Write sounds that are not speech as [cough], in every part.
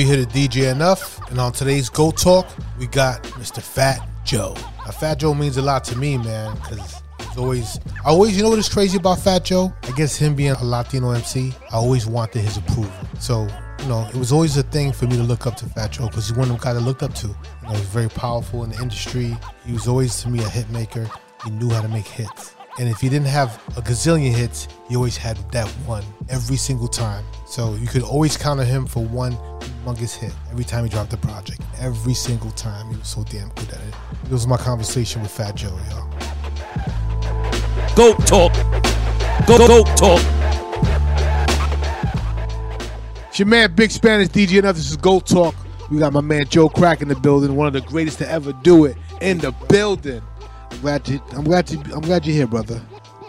the heavy hitter DJ Enuff, and on today's GOAT Talk, we got Mr. Fat Joe. Now, Fat Joe means a lot to me, man, because it's always, I always, you know what is crazy about Fat Joe? I guess him being a Latino MC, I always wanted his approval. So, you know, it was always a thing for me to look up to Fat Joe because he's one of them guys I looked up to. You know, he's very powerful in the industry. He was always, to me, a hit maker. He knew how to make hits. And if he didn't have a gazillion hits, he always had that one every single time. So you could always count on him for one humongous hit every time he dropped a project. Every single time. He was so damn good at it. It was my conversation with Fat Joe, y'all. GOAT talk. Go go talk. It's your man, Big Spanish DJ, and this is GOAT Talk. We got my man Joe Crack in the building, one of the greatest to ever do it in the building. I'm glad you. I'm glad you. I'm glad you're here, brother.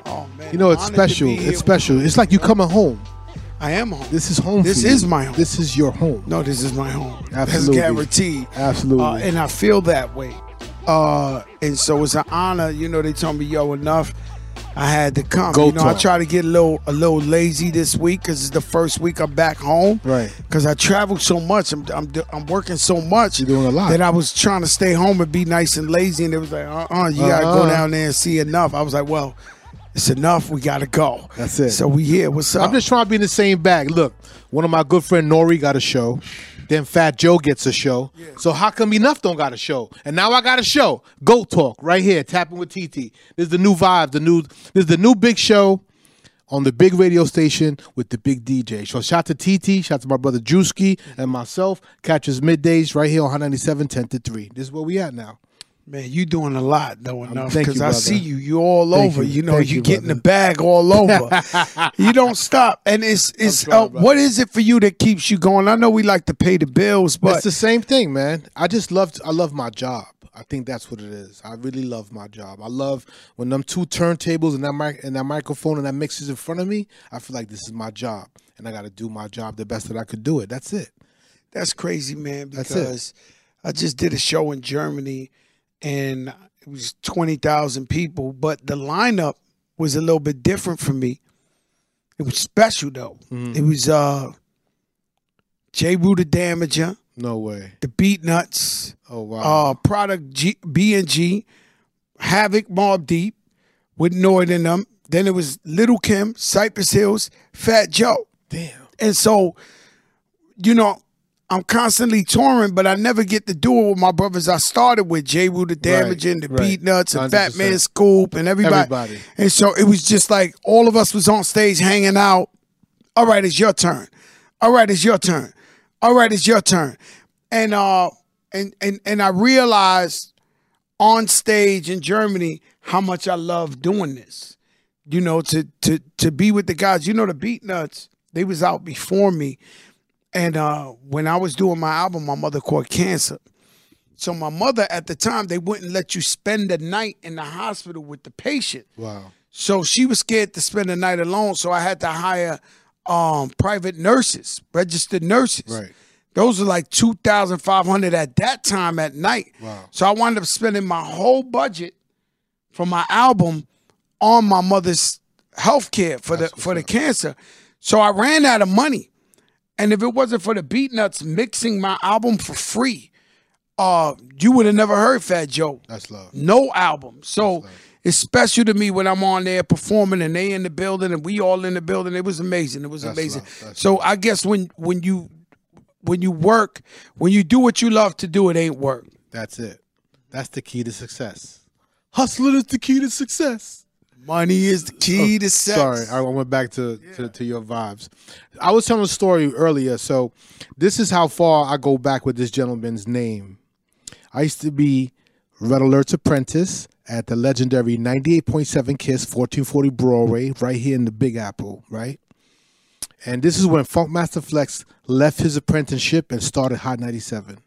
Oh man, You know I'm it's special. It's special. It's like you coming home. I am home. This is home. This for you. is my home. This is your home. no, this is my home. Absolutely. That's guaranteed. Absolutely. Uh, and I feel that way. Uh, and so it's an honor. You know, they told me, yo, Enuff. I had to come. Go you know, I try to get a little a little lazy this week because it's the first week I'm back home. Right. Because I traveled so much. I'm, I'm I'm working so much. You're doing a lot. That I was trying to stay home and be nice and lazy, and it was like, uh, uh you gotta go Uh-uh. down there and see Enuff. I was like, well, it's Enuff. We gotta go. That's it. So we here. What's up? I'm just trying to be in the same bag. Look, one of my good friend Nori got a show. Then Fat Joe gets a show. So how come Enuff don't got a show? And now I got a show. GOAT Talk right here, tapping with TT. This is the new vibe. The new this is the new big show on the big radio station with the big DJ. So shout to TT, shout to my brother Drewski and myself. Catch us middays right here on 197, 10 to 3. This is where we at now. Man, you doing a lot though Enuff because I see you. You all Thank over. you. You, know, you, you, getting the bag all [laughs] over. you don't stop, and it's it's uh, what is it for you that keeps you going? I know we like to pay the bills, but it's the same thing, man. I just love I love my job. I think that's what it is. I really love my job. I love when them two turntables and that mic and that microphone and that mixes in front of me. I feel like this is my job, and I got to do my job the best that I could do it. That's it. that's crazy, man. That's it. Because I just did a show in Germany, and it was twenty thousand people, but the lineup was a little bit different for me. It was special though. Mm-hmm. It was uh, Jeru the Damaja, No way. the Beatnuts. Oh wow. uh, product G, B and G, Havoc, Mobb Deep, with Noyd in them. Then it was Lil' Kim, Cypress Hills, Fat Joe, Damn. and so, you know, I'm constantly touring, but I never get to do it with my brothers. I started with Jeru the Damaja and the right. Beatnuts and Fat 100%. Man Scoop and everybody. Everybody. And so it was just like all of us was on stage hanging out. All right, it's your turn. All right, it's your turn. All right, it's your turn. And uh and and and I realized on stage in Germany how much I love doing this. You know, to to to be with the guys. You know, the Beatnuts, they was out before me. And uh when I was doing my album, my mother caught cancer. So my mother at the time, they wouldn't let you spend the night in the hospital with the patient. Wow. So she was scared to spend the night alone. So I had to hire um, private nurses, registered nurses. Right. Those are like two thousand five hundred at that time at night. Wow. So I wound up spending my whole budget for my album on my mother's health care for the for the cancer. So I ran out of money. And if it wasn't for the Beatnuts mixing my album for free, uh, you would have never heard Fat Joe That's love. no album. So it's special to me when I'm on there performing and they in the building and we all in the building. It was amazing. It was That's amazing. love. So I guess when when you when you work, when you do what you love to do, it ain't work. That's it. That's the key to success. Hustling is the key to success. Money is the key oh, to sex. Oh, Sorry, I went back to, to, to your vibes. I was telling a story earlier. So, this is how far I go back with this gentleman's name. I used to be Red Alert's apprentice at the legendary 98.7 Kiss 1440 Broadway, right here in the Big Apple, right? And this is when Funkmaster Flex left his apprenticeship and started Hot 97.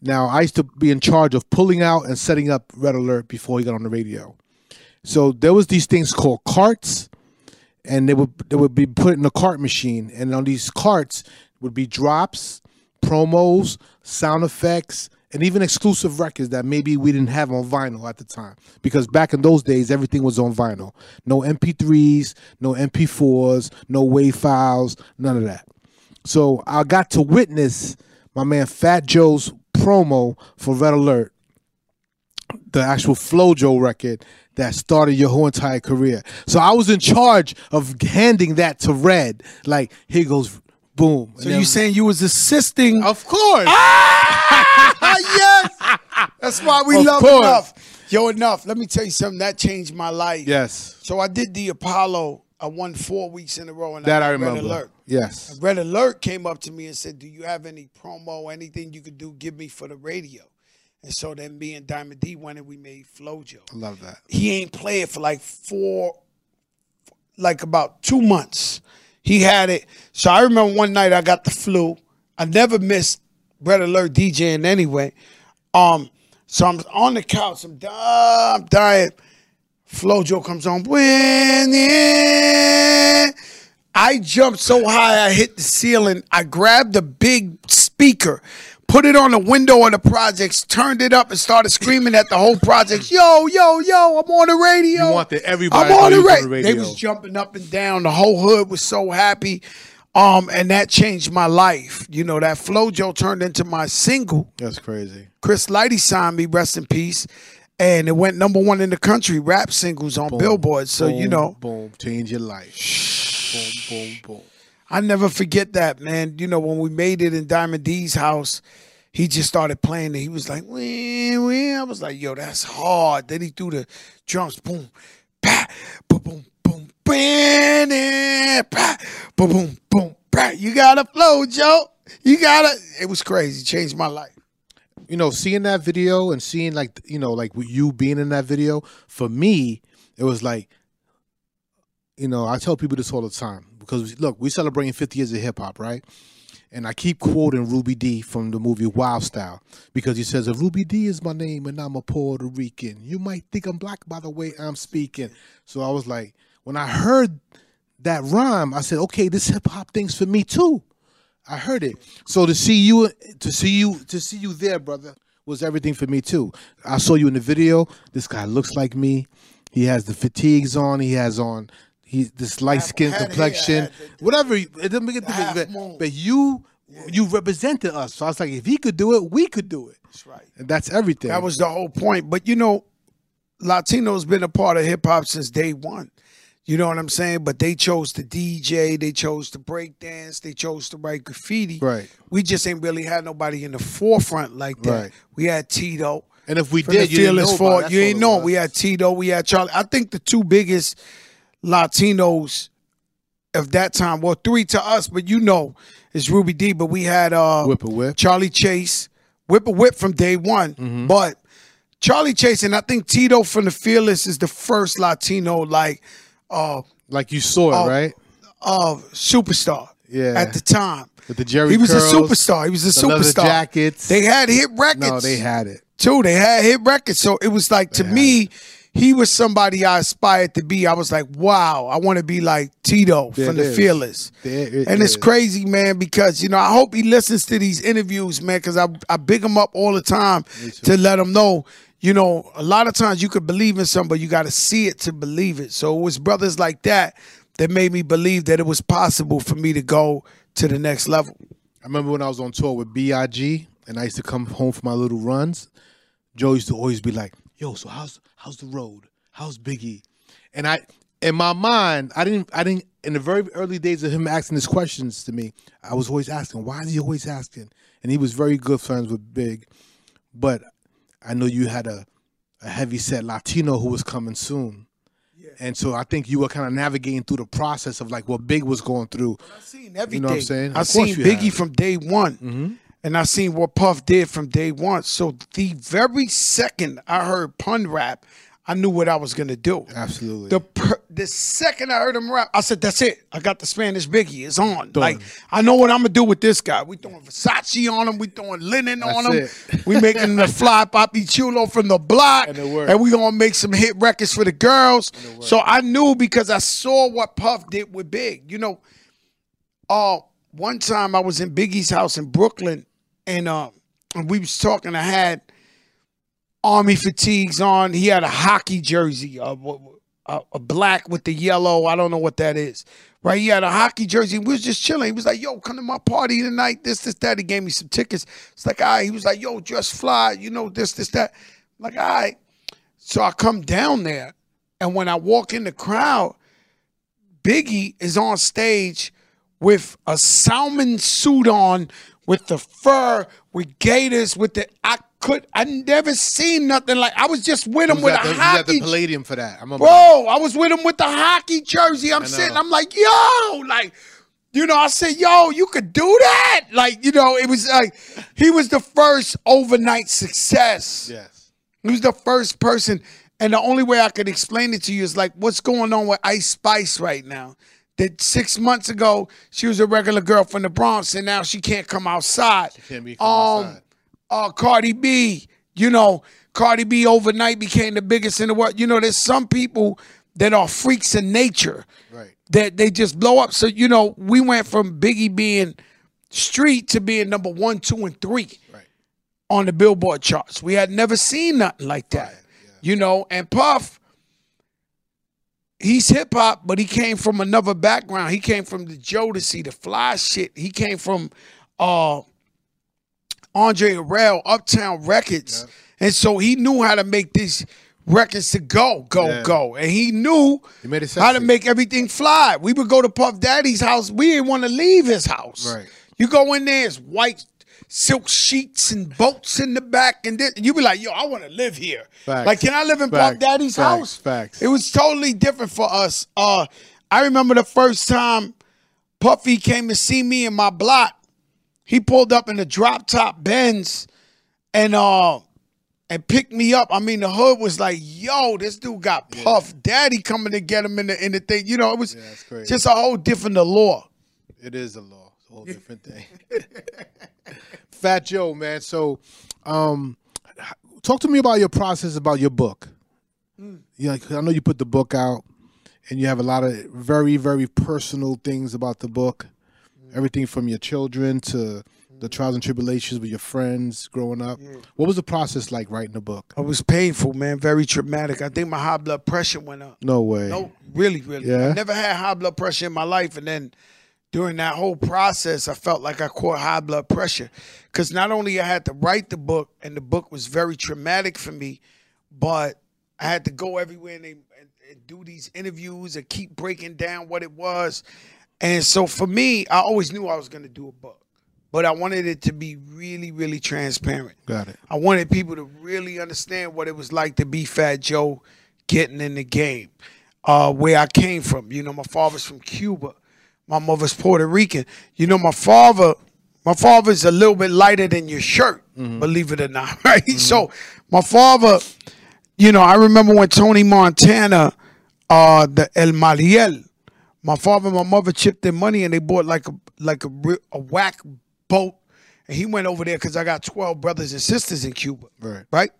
Now, I used to be in charge of pulling out and setting up Red Alert before he got on the radio. So there was these things called carts, and they would they would be put in a cart machine, and on these carts would be drops, promos, sound effects, and even exclusive records that maybe we didn't have on vinyl at the time. Because back in those days, everything was on vinyl. No MP3s, no MP4s, no WAV files, none of that. So I got to witness my man Fat Joe's promo for Red Alert, the actual Flow Joe record that started your whole entire career. So I was in charge of handing that to Red. Like, here goes, boom. So you saying you was assisting? Of course. Ah! [laughs] yes. That's why we Of love course. Enuff. Yo, Enuff. Let me tell you something that changed my life. Yes. So I did the Apollo. I won four weeks in a row, and That I Red remember. Alert. Yes. Red Alert came up to me and said, "Do you have any promo, anything you could do? Give me for the radio." And so then me and Diamond D went and we made Flow Joe. I love that. He ain't play it for like four, like about two months. He had it. So I remember one night I got the flu. I never missed Red Alert DJing anyway. Um, so I'm on the couch. I'm dying. I'm dying. Flow Joe comes on. When yeah. I jumped so high I hit the ceiling. I grabbed the big speaker, put it on the window of the projects, turned it up, and started screaming at the whole project. Yo, yo, yo! I'm on the radio. You wanted everybody I'm on the, ra- the They was jumping up and down. The whole hood was so happy. Um, and that changed my life. You know, that Flow Joe turned into my single. That's crazy. Chris Lighty signed me, rest in peace. And it went number one in the country, rap singles on Billboard. So, you know, boom, change your life. boom, boom, boom. I never forget that, man. You know, when we made it in Diamond D's house, he just started playing it. He was like, wee, wee. I was like, yo, that's hard. Then he threw the drums, boom, pa, boom, boom, boom, eh, pa, boom, boom, boom, pa. You gotta flow, Joe. You gotta. It was crazy. Changed my life. you know, seeing that video and seeing like you know, like with you being in that video, for me, it was like, you know, I tell people this all the time because look, we're celebrating 50 years of hip hop, right? And I keep quoting Ruby D from the movie Wild Style because he says, "If Ruby D is my name and I'm a Puerto Rican, you might think I'm black by the way I'm speaking." So I was like, when I heard that rhyme, I said, "Okay, this hip hop thing's for me too." I heard it. So to see you, to see you, to see you there, brother, was everything for me too. I saw you in the video. This guy looks like me. He has the fatigues on. He has on. He this light skin complexion, had whatever. It doesn't make a difference. But, but you, you represented us. So I was like, if he could do it, we could do it. That's right. And that's everything. That was the whole point. But you know, Latino's been a part of hip hop since day one. You know what I'm saying? But they chose to DJ, they chose to break dance, they chose to write graffiti. Right. We just ain't really had nobody in the forefront like that. Right. We had Tito. and if we did, you didn't know about. You ain't know. We had Tito, we had Charlie. I think the two biggest Latinos of that time, well, three to us, but you know, it's Ruby D. But we had uh Whipper Whip. Charlie Chase, Whipper Whip from day one. Mm-hmm. But Charlie Chase and I think Tito from the Fearless is the first Latino like uh Like you saw it, Oh, right? uh superstar. Yeah. At the time. With the Jerry He was curls, a superstar. He was a the superstar. jackets. They had hit records. no, they had it. too. They had hit records. So it was like to me, he was somebody I aspired to be. I was like, wow, I want to be like Tito There from the is. Fearless. It and it's is. crazy, man, because you know I hope he listens to these interviews, man, because I I big him up all the time to let him know. You know, a lot of times you could believe in something, but you got to see it to believe it. So it was brothers like that that made me believe that it was possible for me to go to the next level. I remember when I was on tour with Big, and I used to come home for my little runs. Joe used to always be like, "Yo, so how's how's the road? How's Biggie?" And I, in my mind, I didn't, I didn't. In the very early days of him asking his questions to me, I was always asking, "Why is he always asking?" And he was very good friends with Big, but I know you had a a heavy set Latino who was coming soon. And so I think you were kind of navigating through the process of like what Big was going through. I've seen everything. You know what I'm saying? I've seen Biggie have. From day one. Mm-hmm. And I seen what Puff did from day one. So the very second I heard pun rap, I knew what I was gonna do. Absolutely. The per- the second I heard him rap, I said, "That's it. I got the Spanish Biggie. It's on. Like I know what I'm gonna do with this guy. We throwing Versace on him. We throwing linen on him. [laughs] We making the fly Papi Chulo from the block, And and we gonna make some hit records for the girls. So I knew because I saw what Puff did with Big. You know, uh, one time I was in Biggie's house in Brooklyn, and uh, we was talking. I had army fatigues on. He had a hockey jersey, a, a, a black with the yellow. I don't know what that is, right? He had a hockey jersey. We was just chilling. He was like, "Yo, come to my party tonight." This, this, that. He gave me some tickets. It's like, all right. He was like, "Yo, just fly." You know, this, this, that. I'm like, all right. So I come down there, and when I walk in the crowd, Biggie is on stage with a salmon suit on, with the fur, with gators, with the I could I never seen nothing like. I was just with him with a the, he was at the Palladium for that. I remember. Bro, I was with him with the hockey jersey. I'm sitting, I'm like, yo, like, you know, I said, yo, you could do that. Like, you know, it was like he was the first overnight success. Yes. He was the first person. And the only way I could explain it to you is like what's going on with Ice Spice right now. That six months ago, she was a regular girl from the Bronx, and now she can't come outside. She can't be come um, outside. uh, Cardi B, you know, Cardi B overnight became the biggest in the world. You know, there's some people that are freaks in nature Right. that they just blow up. So, you know, we went from Biggie being street to being number one, two, and three Right. on the Billboard charts. We had never seen nothing like that. You know, and Puff, he's hip hop, but he came from another background. He came from the Jodeci, the fly shit. He came from uh Andre Harrell, Uptown Records. And so he knew how to make these records to go, go, Yeah. go. And he knew He how to make everything fly. We would go to Puff Daddy's house. We didn't want to leave his house. Right. You go in there, it's white silk sheets and boats in the back, and then you be like, "Yo, I want to live here. Facts. Like, can I live in. Puff Daddy's Facts. house?" Facts. It was totally different for us. Uh, I remember the first time Puffy came to see me in my block. He pulled up in a drop top Benz, and uh, and picked me up. I mean, the hood was like, "Yo, this dude got Puff Daddy coming to get him in the in the thing." You know, it was crazy. just a whole different allure. It is a law. Whole different thing. [laughs] Fat Joe, man. So, um, talk to me about your process about your book. Hmm. Yeah, 'cause I know you put the book out, and you have a lot of very, very personal things about the book. Hmm. Everything from your children to the hmm. trials and tribulations with your friends growing up. What was the process like writing the book? It was painful, man. Very traumatic. I think my high blood pressure went up. No way. No, really, really. Yeah? I never had high blood pressure in my life, and then during that whole process, I felt like I caught high blood pressure because not only I had to write the book, and the book was very traumatic for me, but I had to go everywhere and, and, and do these interviews and keep breaking down what it was. And so for me, I always knew I was going to do a book, but I wanted it to be really, really transparent. Got it. I wanted people to really understand what it was like to be Fat Joe getting in the game. Uh, where I came from. You know, my father's from Cuba. My mother's Puerto Rican. You know, my father, my father's a little bit lighter than your shirt, believe it or not, [laughs] right? So my father, you know, I remember when Tony Montana, uh, the El Mariel, my father and my mother chipped their money and they bought like a like a, a whack boat, and he went over there because I got twelve brothers and sisters in Cuba, Right. right?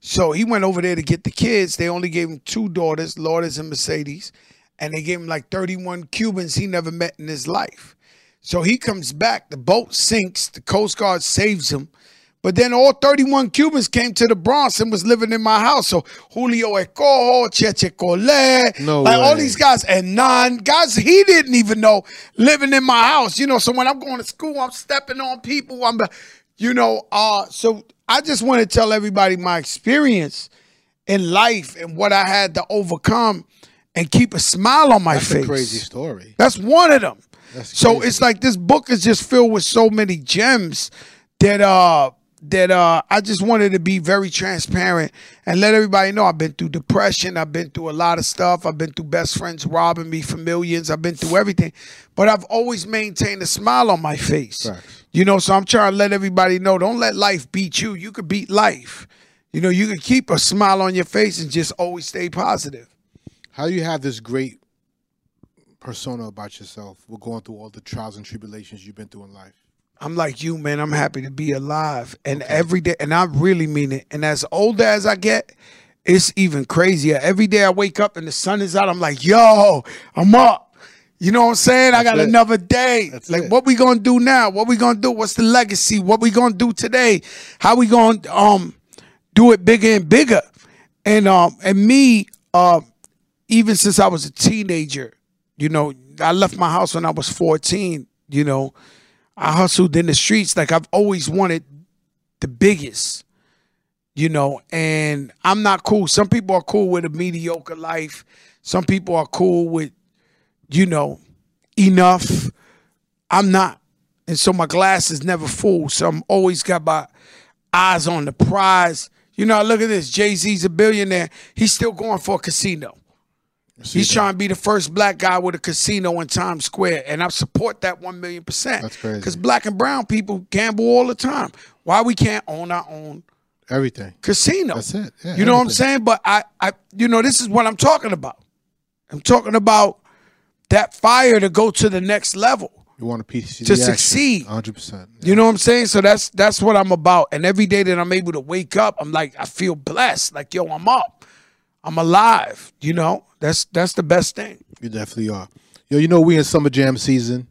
So he went over there to get the kids. They only gave him two daughters, Lourdes and Mercedes, and they gave him like 31 Cubans he never met in his life. So he comes back, the boat sinks, the Coast Guard saves him. But then all 31 Cubans came to the Bronx and was living in my house. So Julio Escojo, Cheche Collet, No like all these guys, and none guys he didn't even know living in my house. You know, so when I'm going to school, I'm stepping on people. I'm, you know, uh, so I just want to tell everybody my experience in life and what I had to overcome and keep a smile on my That's face. a crazy story. That's one of them. So it's like this book is just filled with so many gems that uh that uh I just wanted to be very transparent and let everybody know I've been through depression, I've been through a lot of stuff, I've been through best friends robbing me for millions, I've been through everything, but I've always maintained a smile on my face. Facts. You know, so I'm trying to let everybody know don't let life beat you. You could beat life. You know, you can keep a smile on your face and just always stay positive. How do you have this great persona about yourself? We're going through all the trials and tribulations you've been through in life. I'm like you, man. I'm happy to be alive. And every day, and I really mean it. And as older as I get, it's even crazier. Every day I wake up and the sun is out, I'm like, yo, I'm up. You know what I'm saying? I got it. another day. That's like, it. what we gonna do now? What we gonna do? What's the legacy? What we gonna do today? How we gonna um do it bigger and bigger? And um and me, uh, even since I was a teenager, you know, I left my house when I was 14. You know, I hustled in the streets like I've always wanted the biggest. You know, and I'm not cool. Some people are cool with a mediocre life. Some people are cool with, you know, enough. I'm not. And so my glass is never full. So I'm always got my eyes on the prize. You know, look at this. Jay Z's a billionaire. He's still going for a casino. He's trying to be the first black guy with a casino in Times Square, and I support that one million percent. That's crazy. Because black and brown people gamble all the time. Why we can't own our own Everything. casino? That's it. Yeah, you know what I'm saying? But I, I, you know, this is what I'm talking about. I'm talking about that fire to go to the next level. You want a piece To succeed. 100%. You know what I'm saying? So that's that's what I'm about. And every day that I'm able to wake up, I'm like, I feel blessed. Like, yo, I'm up. I'm alive. You know? That's that's the best thing. You definitely are. Yo, you know we in summer jam season,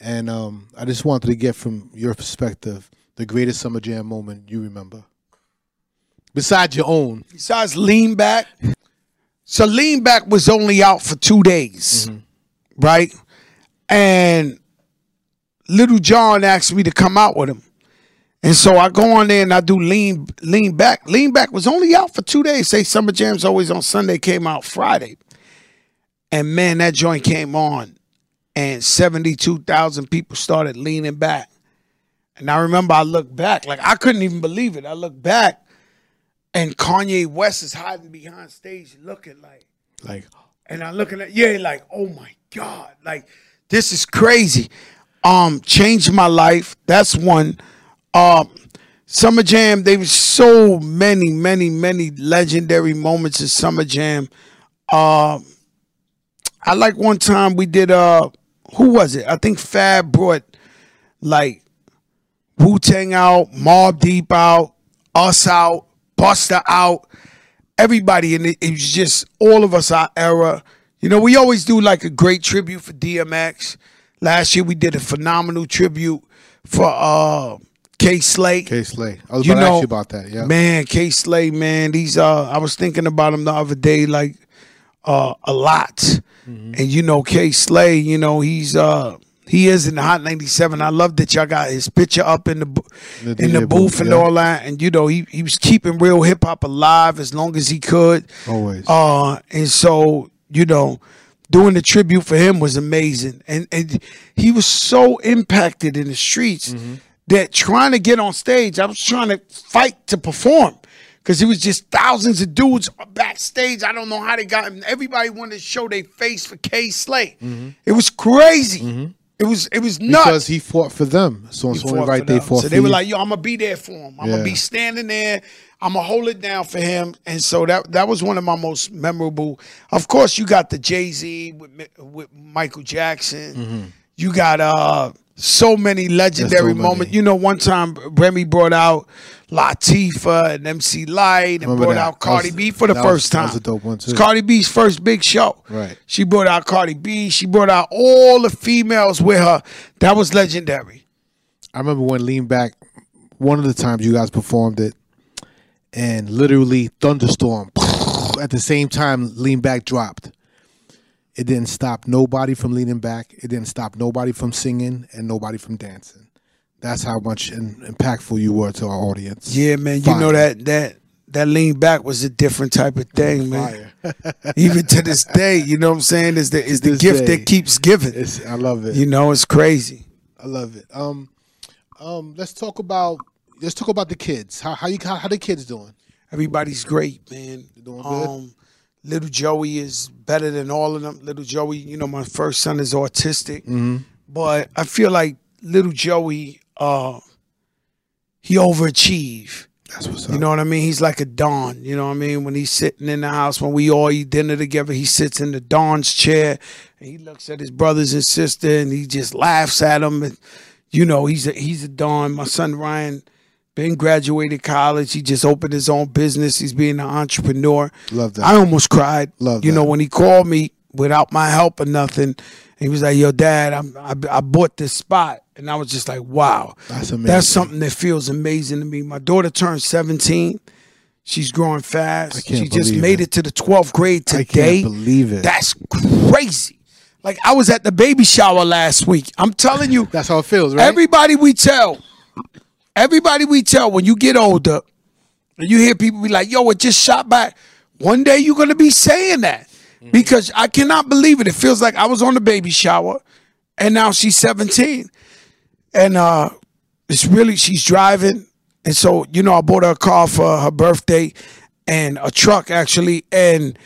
and um, I just wanted to get from your perspective the greatest summer jam moment you remember, besides your own. Besides lean back. So lean back was only out for two days. Right? And Lil Jon asked me to come out with him. And so I go on there and I do lean lean back. Lean back was only out for two days. Say Summer Jam's always on Sunday, came out Friday. And man, that joint came on and 72,000 people started leaning back. And I remember I looked back, like I couldn't even believe it. I looked back and Kanye West is hiding behind stage looking like, Like, and I'm looking at, yeah, like, oh my God, like this is crazy. Um, changed my life. That's one. Um, Summer Jam, there was so many, many, many legendary moments in Summer Jam. Um, I like one time we did uh who was it? I think Fab brought like Wu Tang out, Mobb Deep out, us out, Busta out, everybody, and it, it was just all of us our era. You know, we always do like a great tribute for DMX. Last year we did a phenomenal tribute for uh Kay Slay. Kay Slay. I was You about to ask know, you about that. Yeah. Man, Kay Slay, man, these uh I was thinking about him the other day, like uh a lot. And you know, Kay Slay, you know, he's uh he is in the Hot 97. I love that y'all got his picture up in the bo- The in the booth booth, and yeah. all that. And you know, he, he was keeping real hip hop alive as long as he could. Always. Uh and so, you know, doing the tribute for him was amazing. And and he was so impacted in the streets that trying to get on stage, I was trying to fight to perform. Cause it was just thousands of dudes backstage. I don't know how they got him. Everybody wanted to show their face for Kay Slay. It was crazy. It was it was nuts. because he fought for them. So it's only right for they fought So they were you. like, "Yo, I'm gonna be there for him. I'm Yeah. gonna be standing there. I'm gonna hold it down for him." And so that that was one of my most memorable. Of course, you got the Jay Z with with Michael Jackson. Mm-hmm. You got uh so many legendary moments. You know, one time Remy brought out Latifah and MC Lyte and Remember brought that. out Cardi was- B for the that was- first that time. was a dope one, too. It's Cardi B's first big show. Right. She brought out Cardi B. She brought out all the females with her. That was legendary. I remember when Lean Back, one of the times you guys performed it, and literally thunderstorm [laughs] at the same time Lean Back dropped. It didn't stop nobody from leaning back. It didn't stop nobody from singing and nobody from dancing. That's how much in, impactful you were to our audience. Yeah, man. You know that that that lean back was a different type of thing, man. [laughs] Even to this day, you know what I'm saying? Is the is the gift day. that keeps giving. It's, I love it. You know, it's crazy. I love it. Um, um, let's talk about let's talk about the kids. How how you how, how the kids doing? Everybody's great, man. doing good? Little Joey is better than all of them. Little Joey, you know, my first son is autistic, Mm-hmm. but I feel like little Joey, uh, he overachieved. That's what's up. You know what I mean? He's like a Don. You know what I mean? When he's sitting in the house, when we all eat dinner together, he sits in the Don's chair and he looks at his brothers and sister and he just laughs at them. And you know, he's a he's a Don. My son Ryan been graduated college. He just opened his own business. He's being an entrepreneur. Love that. I almost cried. Love You know, when he called me without my help or nothing, he was like, "Yo, Dad, I'm, I I bought this spot," and I was just like, "Wow, That's amazing. That's something that feels amazing to me." My daughter turned 17. She's growing fast. can't She just made it. it to the 12th grade today. I can't believe it. That's crazy. like I was at the baby shower last week. I'm telling you, That's how it feels, right? everybody we tell, everybody we tell when you get older, and you hear people be like, "Yo, it just shot back." One day you're gonna be saying that. Because I cannot believe it. It feels like I was on the baby shower, and now she's 17, and uh, it's really she's driving, and so you know I bought her a car for her birthday, and a truck actually, and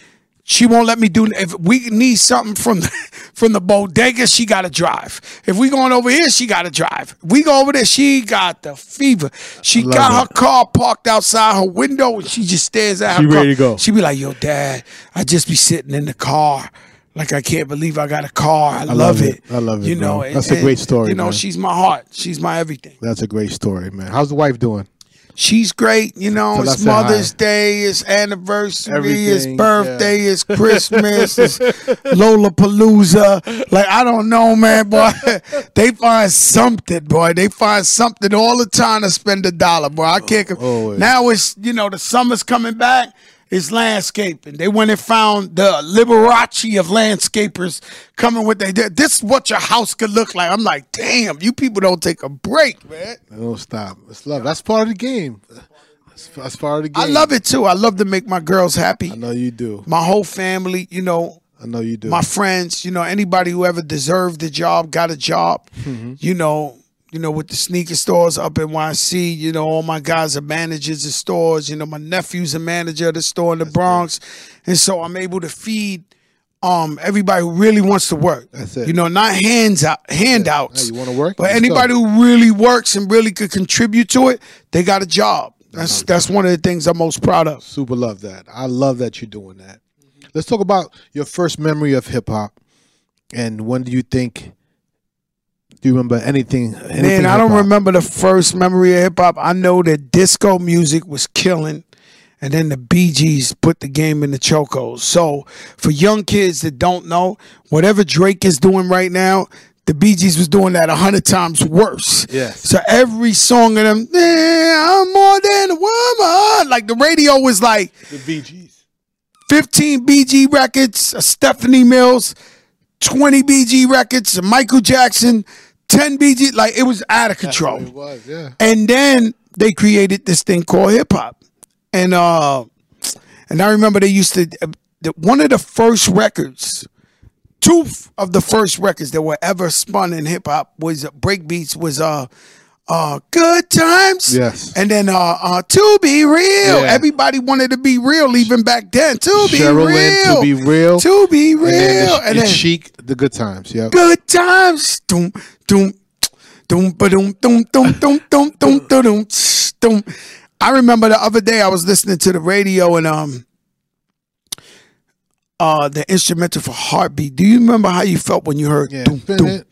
she won't let me do. If we need something from the, [laughs] from the bodega, she got to drive. If we going over here, she got to drive. We go over there, she got the fever. She got her car parked outside her window, and she just stares at her. She car. ready to go. She be like, "Yo, Dad, I just be sitting in the car." Like I can't believe I got a car. I, love, love it. it. I love it, You know, bro. and- That's a great story, You know, man. she's my heart. She's my everything. That's a great story, man. How's the wife doing? She's great. You know, it's say hi. Mother's Day, it's anniversary, it's Everything, birthday, it's Christmas, it's [laughs] Lollapalooza. Like, I don't know, man, boy. [laughs] they find something, boy. They find something all the time to spend a dollar, boy. I can't. Always. now it's, you know, the summer's coming back. It's landscaping. They went and found the Liberace of landscapers coming with they did. This is what your house could look like. I'm like, damn, you people don't take a break, man. Don't stop. It's love. That's part of the game. That's, that's part of the game. I love it too. I love to make my girls happy. I know you do. My whole family, you know, I know you do. my friends, you know, anybody who ever deserved a job got a job. Mm-hmm. You know, you know, with the sneaker stores up in YC, you know, all my guys are managers of stores. You know, my nephew's a manager of the store in the Bronx, and so I'm able to feed um everybody who really wants to work. That's it. You know, not hands out handouts. Hey, you wanna work? But Let's anybody go. who really works and really could contribute to it, they got a job. That's that's one of the things I'm most proud of. Super love that. I love that you're doing that. Let's talk about your first memory of hip hop, and when do you think? Do you remember anything? anything Man, I don't remember the first memory of hip hop. I know that disco music was killing, and then the Bee Gees put the game in the chocos. So, for young kids that don't know, whatever Drake is doing right now, the Bee Gees was doing that a hundred times worse. Yes. So every song of them, "Yeah, I'm more than a woman. Like the radio was like the Bee Gees. 15 Bee Gees records, Stephanie Mills, 20 Bee Gees records, Michael Jackson, 10 Bee Gees. Like it was out of control. It was, yeah. And then they created this thing called hip hop. And uh and I remember they used to uh, the, one of the first records, two of the first records that were ever spun in hip hop was uh, breakbeats was uh uh good times. Yes. And then uh uh to be real. Yeah. Everybody wanted to be real even back then. To be Cheryl real. To Be Real. To be real. And then, And it's, then, Chic, the good times. Yep. good times. Doom, doom, doom, ba doom, doom, doom, doom, doom, doom, doom, doom, doom. I remember the other day I was listening to the radio and um uh the instrumental for Heartbeat. Do you remember how you felt when you heard Yeah. doom, doom,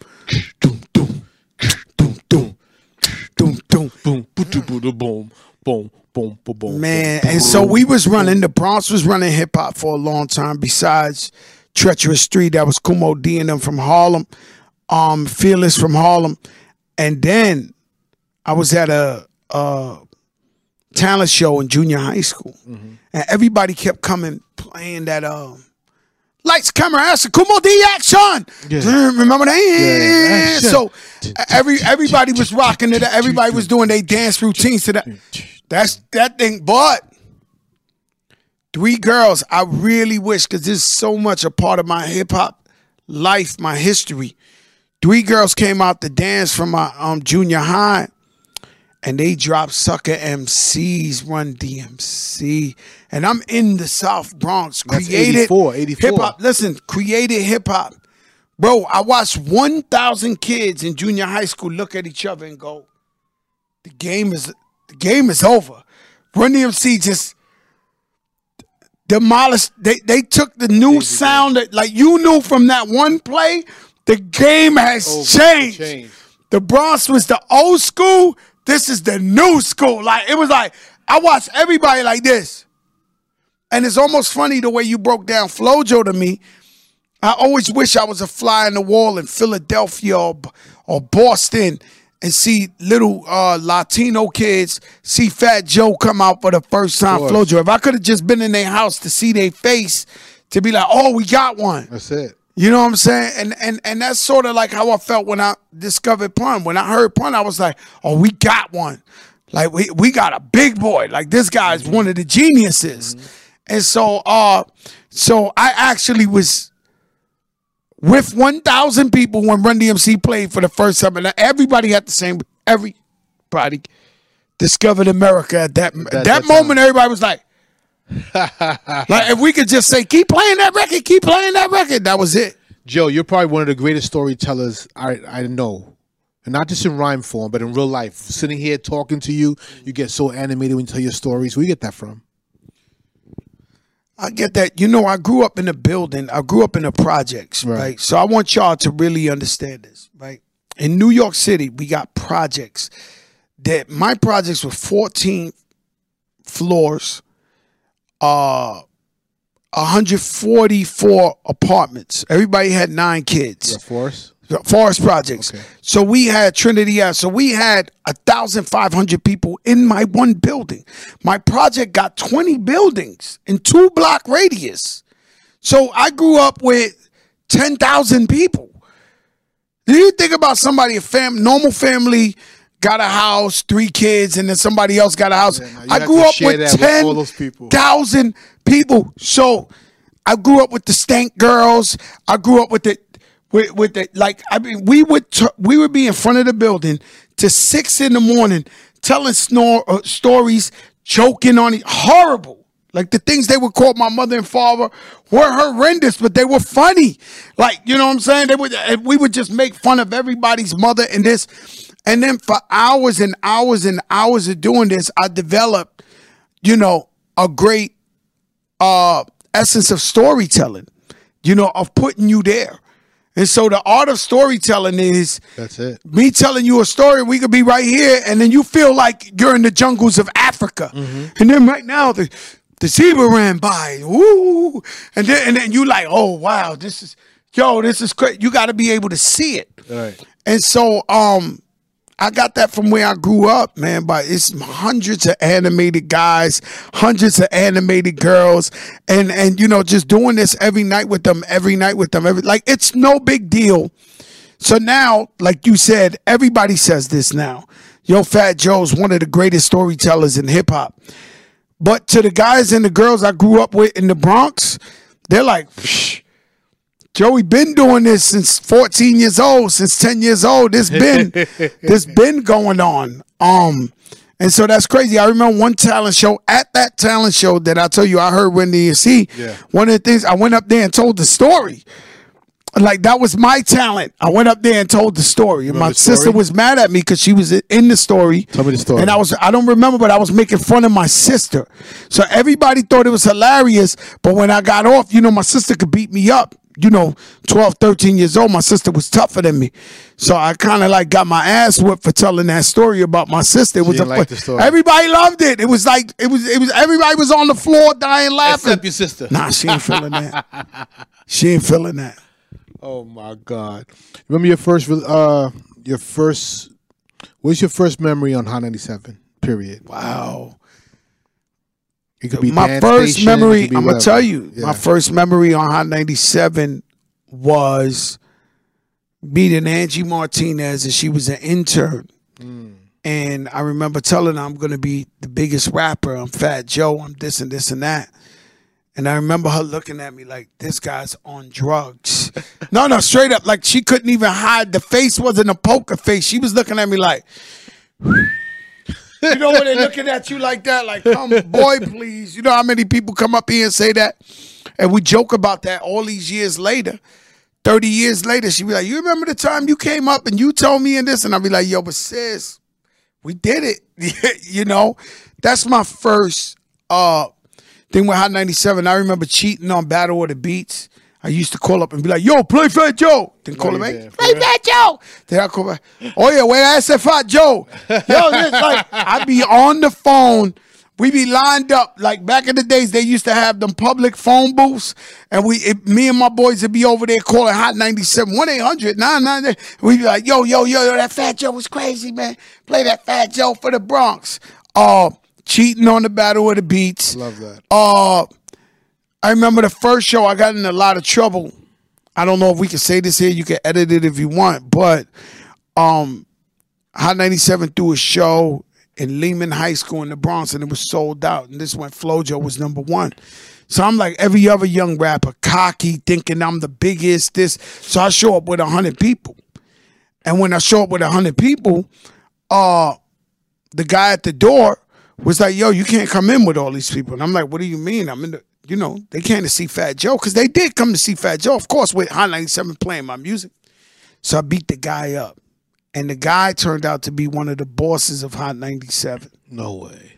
Boom, boom, boom, boom, boom, boom, boom, boom. Man, and so we was running. The Bronx was running hip hop for a long time. Besides Treacherous Three, that was Kool Moe Dee and them from Harlem, um, Fearless from Harlem, and then I was at a, a talent show in junior high school, and everybody kept coming playing that um. Lights, camera, action, Kool Moe Dee action. Yeah. Remember that? Yeah. So every everybody was rocking it. Everybody was doing their dance routines to that. That's that thing. But three girls, I really wish because this is so much a part of my hip hop life, my history. Three girls came out to dance from my um junior high, and they dropped sucker MCs, Run DMC, and I'm in the South Bronx. That's created 84, 84. hip hop. Listen, created hip hop. Bro, I watched 1,000 kids in junior high school look at each other and go, the game is the game is over. Run DMC just demolished. They they took the new sound that like you knew from that one play. The game has Over, changed. changed. The Bronx was the old school. This is the new school. Like it was like I watched everybody like this, and it's almost funny the way you broke down Flow Joe to me. I always wish I was a fly in the wall in Philadelphia or, or Boston and see little uh, Latino kids see Fat Joe come out for the first time. Flow Joe. If I could have just been in their house to see their face, to be like, oh, we got one. That's it. You know what I'm saying? And and and that's sort of like how I felt when I discovered pun. When I heard pun, I was like, "Oh, we got one! Like we we got a big boy! Like this guy's one of the geniuses." And so, uh, so I actually was with 1,000 people when Run DMC played for the first time, and everybody had the same. Everybody discovered America at that that, that moment. Everybody was like, [laughs] like if we could just say, keep playing that record, keep playing that record, that was it. Joe, you're probably one of the greatest storytellers I I know. And not just in rhyme form, but in real life. Sitting here talking to you, you get so animated when you tell your stories. Where you get that from? I get that. You know, I grew up in a building. I grew up in the projects, right. Right. So I want y'all to really understand this, right? In New York City, we got projects that my projects were 14 floors, uh 144 apartments. Everybody had nine kids. The force? Forest Projects. Okay. So we had Trinity Ave. So we had a thousand five hundred people in my one building. My project got twenty buildings in two block radius. So I grew up with ten thousand people. Do you think about somebody a fam normal family got a house, three kids, and then somebody else got a house? you I grew up with ten all people. people. So I grew up with the stank girls. I grew up with the with, with the like. I mean, we would t- we would be in front of the building to six in the morning, telling snore uh, stories, joking on it. Horrible. Like the things they would call my mother and father were horrendous, but they were funny. Like you know what I'm saying? They would. and We would just make fun of everybody's mother and this, and then for hours and hours and hours of doing this, I developed, you know, a great uh essence of storytelling, you know, of putting you there. And so the art of storytelling is That's it. me telling you a story, we could be right here, and then you feel like you're in the jungles of Africa. And then right now the the zebra ran by. Woo! And then and then you like, oh wow, this is yo, this is great. You gotta be able to see it. Right. And so um I got that from where I grew up, man. But it's hundreds of animated guys, hundreds of animated girls, and and you know just doing this every night with them, every night with them, every like it's no big deal. So now, like you said, everybody says this now. Yo, Fat Joe's one of the greatest storytellers in hip hop. But to the guys and the girls I grew up with in the Bronx, they're like, Psh, Joey been doing this since 14 years old, since 10 years old. This been [laughs] this been going on. Um, and so that's crazy. I remember one talent show at that talent show that I tell you I heard when the see. Yeah. One of the things I went up there and told the story. Like that was my talent. I went up there and told the story. And my the sister was mad at me because she was in the story. Tell me the story. And I was I don't remember, but I was making fun of my sister. So everybody thought it was hilarious. But when I got off, you know, my sister could beat me up. You know, 12, 13 years old, my sister was tougher than me. So I kind of like got my ass whipped for telling that story about my sister. It was didn't a like the story. Everybody loved it. It was like it was it was everybody was on the floor dying laughing. Except your sister. Nah, she ain't feeling that. [laughs] She ain't feeling that. Oh my God! Remember your first, uh, your first. What's your first memory on Hot 97? Period. Wow. It could be my first station, memory. I'm gonna tell you, Yeah. my first memory on Hot 97 was meeting Angie Martinez, and she was an intern. Mm. And I remember telling her I'm gonna be the biggest rapper. I'm Fat Joe. I'm this and this and that. And I remember her looking at me like, this guy's on drugs. [laughs] no, no, straight up. Like she couldn't even hide. The face wasn't a poker face. She was looking at me like, you know when they're looking at you like that, like, come, boy, please. You know how many people come up here and say that? And we joke about that all these years later. 30 years later, she be like, You remember the time you came up and you told me and this? And I'll be like, Yo, but sis, we did it. [laughs] you know? That's my first uh thing with Hot 97. I remember cheating on Battle of the Beats. I used to call up and be like, yo, play Fat Joe. Then call him back, did, play real? Fat Joe. Then I call back, oh yeah, where that's at Fat Joe. Yo, this, like, [laughs] I'd be on the phone. We be lined up. Like back in the days, they used to have them public phone booths. And we, it, me and my boys would be over there calling Hot 97, 1 800 999. We'd be like, yo, yo, yo, yo, that Fat Joe was crazy, man. Play that Fat Joe for the Bronx. Uh, cheating on the Battle of the Beats. Love that. Uh, I remember the first show I got in a lot of trouble I don't know if we can say this here. You can edit it if you want, but um, Hot 97 threw a show in Lehman High School in the Bronx, and it was sold out. And this when Flow Joe was number one. So I'm like every other young rapper, cocky, thinking I'm the biggest. This, so I show up with hundred people, and when I show up with hundred people, uh, the guy at the door was like, "Yo, you can't come in with all these people." And I'm like, "What do you mean? I'm in the." You know, they came to see Fat Joe because they did come to see Fat Joe, of course, with Hot 97 playing my music. So I beat the guy up. And the guy turned out to be one of the bosses of Hot 97. No way.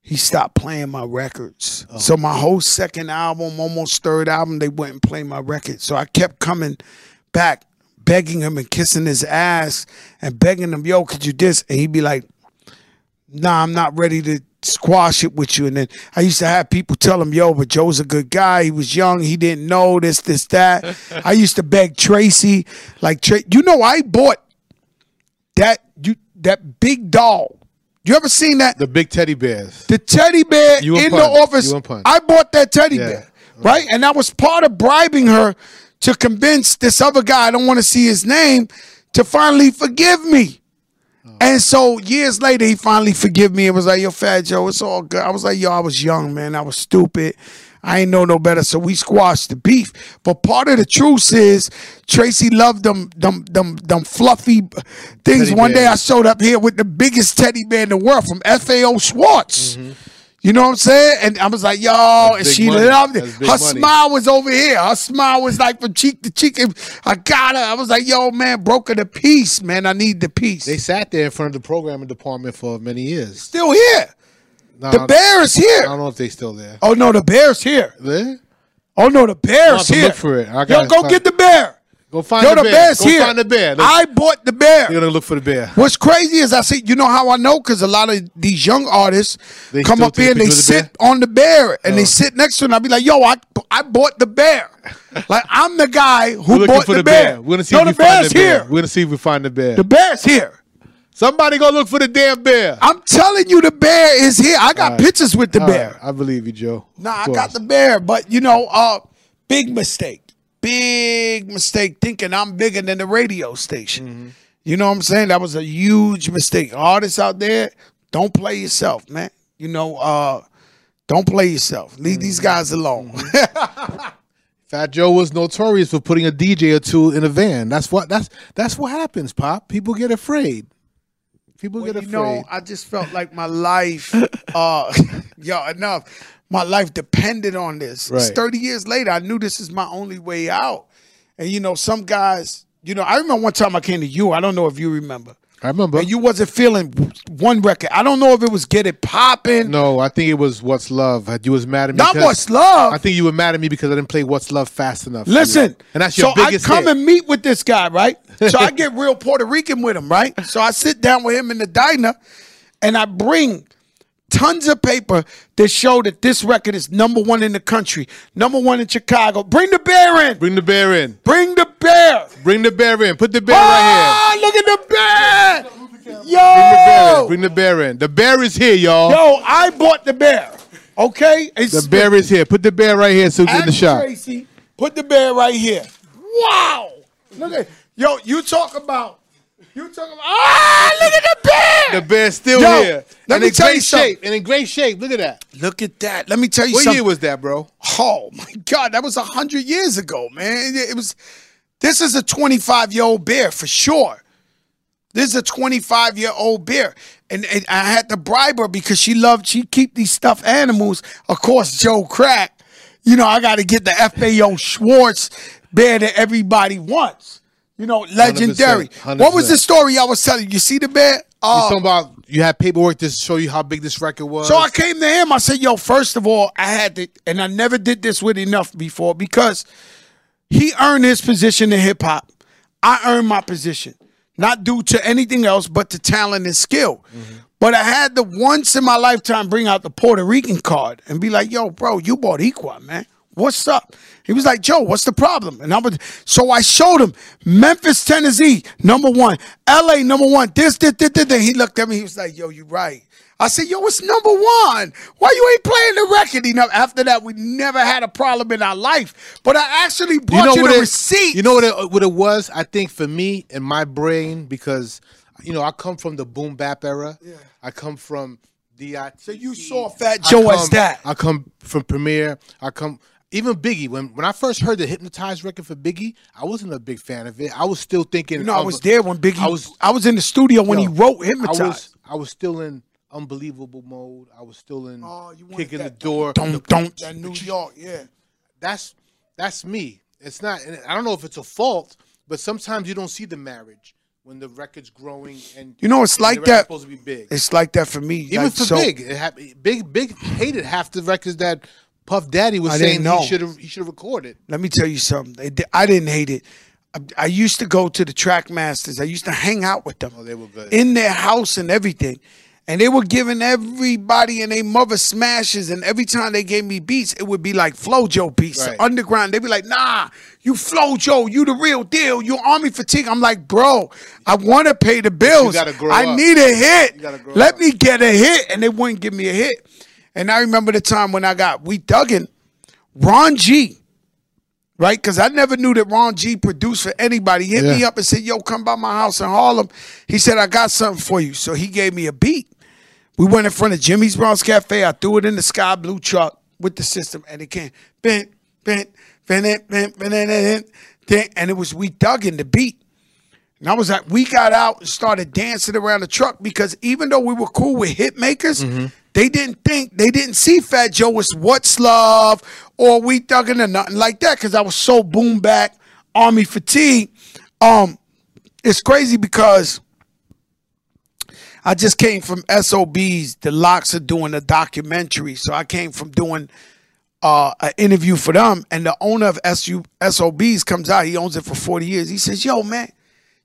He stopped playing my records. Oh. So my whole second album, almost third album, they wouldn't play my records. So I kept coming back, begging him and kissing his ass and begging him, yo, could you this? And he'd be like, nah, I'm not ready to squash it with you. And then I used to have people tell him, yo, but Joe's a good guy. He was young. He didn't know this, this, that. I used to beg Tracy, like, Tra- you know, I bought that you that big doll. You ever seen that? The big teddy bears. The teddy bear in the office. I bought that teddy Yeah. bear, right? And that was part of bribing her to convince this other guy, I don't want to see his name, to finally forgive me. And so years later, he finally forgive me and was like, "Yo, Fat Joe, it's all good." I was like, "Yo, I was young, man. I was stupid. I ain't know no better." So we squashed the beef. But part of the truth is, Tracy loved them, them, them, them fluffy things. Teddy One day I showed up here with the biggest teddy bear in the world from FAO Schwarz. Mm-hmm. You know what I'm saying? And I was like, yo, and she money. loved it. Her money. smile was over here. Her smile was like from cheek to cheek. I got her. I was like, yo, man, broke her the piece, man. I need the piece. They sat there in front of the programming department for many years. still here. No, The bear is here. I don't know if they still there. Oh no, the bear's here. There? Oh no, the bear's here. look for it. I Yo, gotta go find- get the bear. Go find Yo, the, the bear. bear's Go here. find the bear. Look, I bought the bear. you're gonna look for the bear. What's crazy is I see, you know how I know? Because a lot of these young artists They come up here and they the sit on the bear and Oh. they sit next to it. And I'll be like, yo, I, I bought the bear. [laughs] like, I'm the guy who bought for the, the bear. bear. We're gonna see no, if we the find the bear. here. We're gonna see if we find the bear. The bear's here. Somebody go look for the damn bear. I'm telling you, the bear is here. I got right. pictures with the All bear. right, I believe you, Joe. Nah, I got the bear, but you know, uh, big mistake. Big mistake thinking I'm bigger than the radio station. Mm-hmm. You know what I'm saying? That was a huge mistake. Artists out there, don't play yourself, man. You know, uh, don't play yourself. Leave Mm-hmm. these guys alone. [laughs] Fat Joe was notorious for putting a DJ or two in a van. That's what that's that's what happens, Pop. People get afraid. People Well, get afraid. you know, I just felt like my life, [laughs] uh, [laughs] yo, Enuff. My life depended on this. Right. 30 years later, I knew this is my only way out. And you know, some guys, you know, I remember one time I came to you. I don't know if you remember. I remember. And you wasn't feeling one record. I don't know if it was Get It Popping. no, I think it was What's Love. You was mad at me. Not What's Love. I think you were mad at me because I didn't play What's Love fast enough. Listen, and that's your so biggest I come hit. and meet with this guy, right? So I [laughs] get real Puerto Rican with him, right? So I sit down with him in the diner, and I bring tons of paper that show that this record is number one in the country, number one in Chicago. Bring the bear in. Bring the bear in. Bring the bear. Bring the bear in. Put the bear right Ah, look at the bear. Yo, Bring the bear in. Bring the bear in. The bear is here, y'all. yo, I bought the bear. Okay, it's The bear is here. Put the bear right here so we get in the shot. Tracy, put the bear right here. Wow. Look at yo, you talk about you talk about ah look at the bear. The bear's still Yo, here. let and me in tell you great something. shape. And in great shape. Look at that. Look at that. Let me tell you something. What something. year was that, bro? oh my God, that was a hundred years ago, man. It was this is a 25 year old bear for sure. This is a 25 year old bear. And, and I had to bribe her because she loved, she keep these stuffed animals. Of course, Joe Crack. You know, I got to get the FAO Schwarz bear that everybody wants. You know, legendary. 100%, What was the story I was telling you? You see the bear? You Uh, talking about you had paperwork to show you how big this record was. so I came to him. I said, "Yo, first of all, I had to, and I never did this with Enuff before because he earned his position in hip hop. I earned my position, not due to anything else but to talent and skill. But I had to once in my lifetime bring out the Puerto Rican card and be like, "Yo, bro, you Boricua, man. What's up?" He was like, "Joe, what's the problem?" And I was, so I showed him Memphis, Tennessee, number one, L.A. number one. This, this, this, this. this. He looked at me. He was like, "Yo, you right." I said, yo, it's number one. Why you ain't playing the record enough? After that, we never had a problem in our life. But I actually brought you, what the it, receipt. You know what it, what it was? I think for me in my brain because you know I come from the boom bap era. Yeah. I come from the. So you saw Fat Joe as that. I come from Premier. I come even Biggie. When when I first heard the Hypnotized record for Biggie, I wasn't a big fan of it. I was still thinking. You know, I was there when Biggie. I I was- was. I was in the studio when Yo, he wrote I "Hypnotized." was I was still in unbelievable mode. I was still in Oh, you wanted kicking the door. Don't don't that New York, yeah. that's that's me. It's not. And I don't know if it's a fault, but sometimes you don't see the marriage when the record's growing and You know, it's like that. Supposed to be big. It's like that for me. Even like, for so- Big, it hap- Big Big hated half the records that Puff Daddy was I saying he should have he should have recorded. Let me tell you something. I didn't hate it. I, used to go to the Trackmasters. I used to hang out with them Oh, they were good. in their house and everything. And they were giving everybody and their mother smashes. And every time they gave me beats, it would be like Flow Joe beats, Right. underground. They'd be like, nah, you Flow Joe, you the real deal. You Army Fatigue. I'm like, bro, I want to pay the bills. gotta grow I up. need a hit. You gotta grow Let up. me get a hit. And they wouldn't give me a hit. And I remember the time when I got We Thuggin', Ron G right? Because I never knew that Ron G produced for anybody. He hit me up and said, "Yo, come by my house in Harlem." He said, "I got something for you." So he gave me a beat. We went in front of Jimmy's Bronx Cafe. I threw it in the sky blue truck with the system, and it came bent, bent, bent, bent, bent, bent, bent, and it was We Thuggin' the beat. And I was like, we got out and started dancing around the truck because even though we were cool with hit makers, they didn't think, they didn't see Fat Joe as What's Love or We Thuggin' or nothing like that because I was so boom bap, army fatigue. Um, it's crazy because I just came from SOBs. The Lox are doing a documentary. So I came from doing uh, an interview for them, and the owner of SU, SOBs comes out. He owns it for 40 years. He says, Yo, man,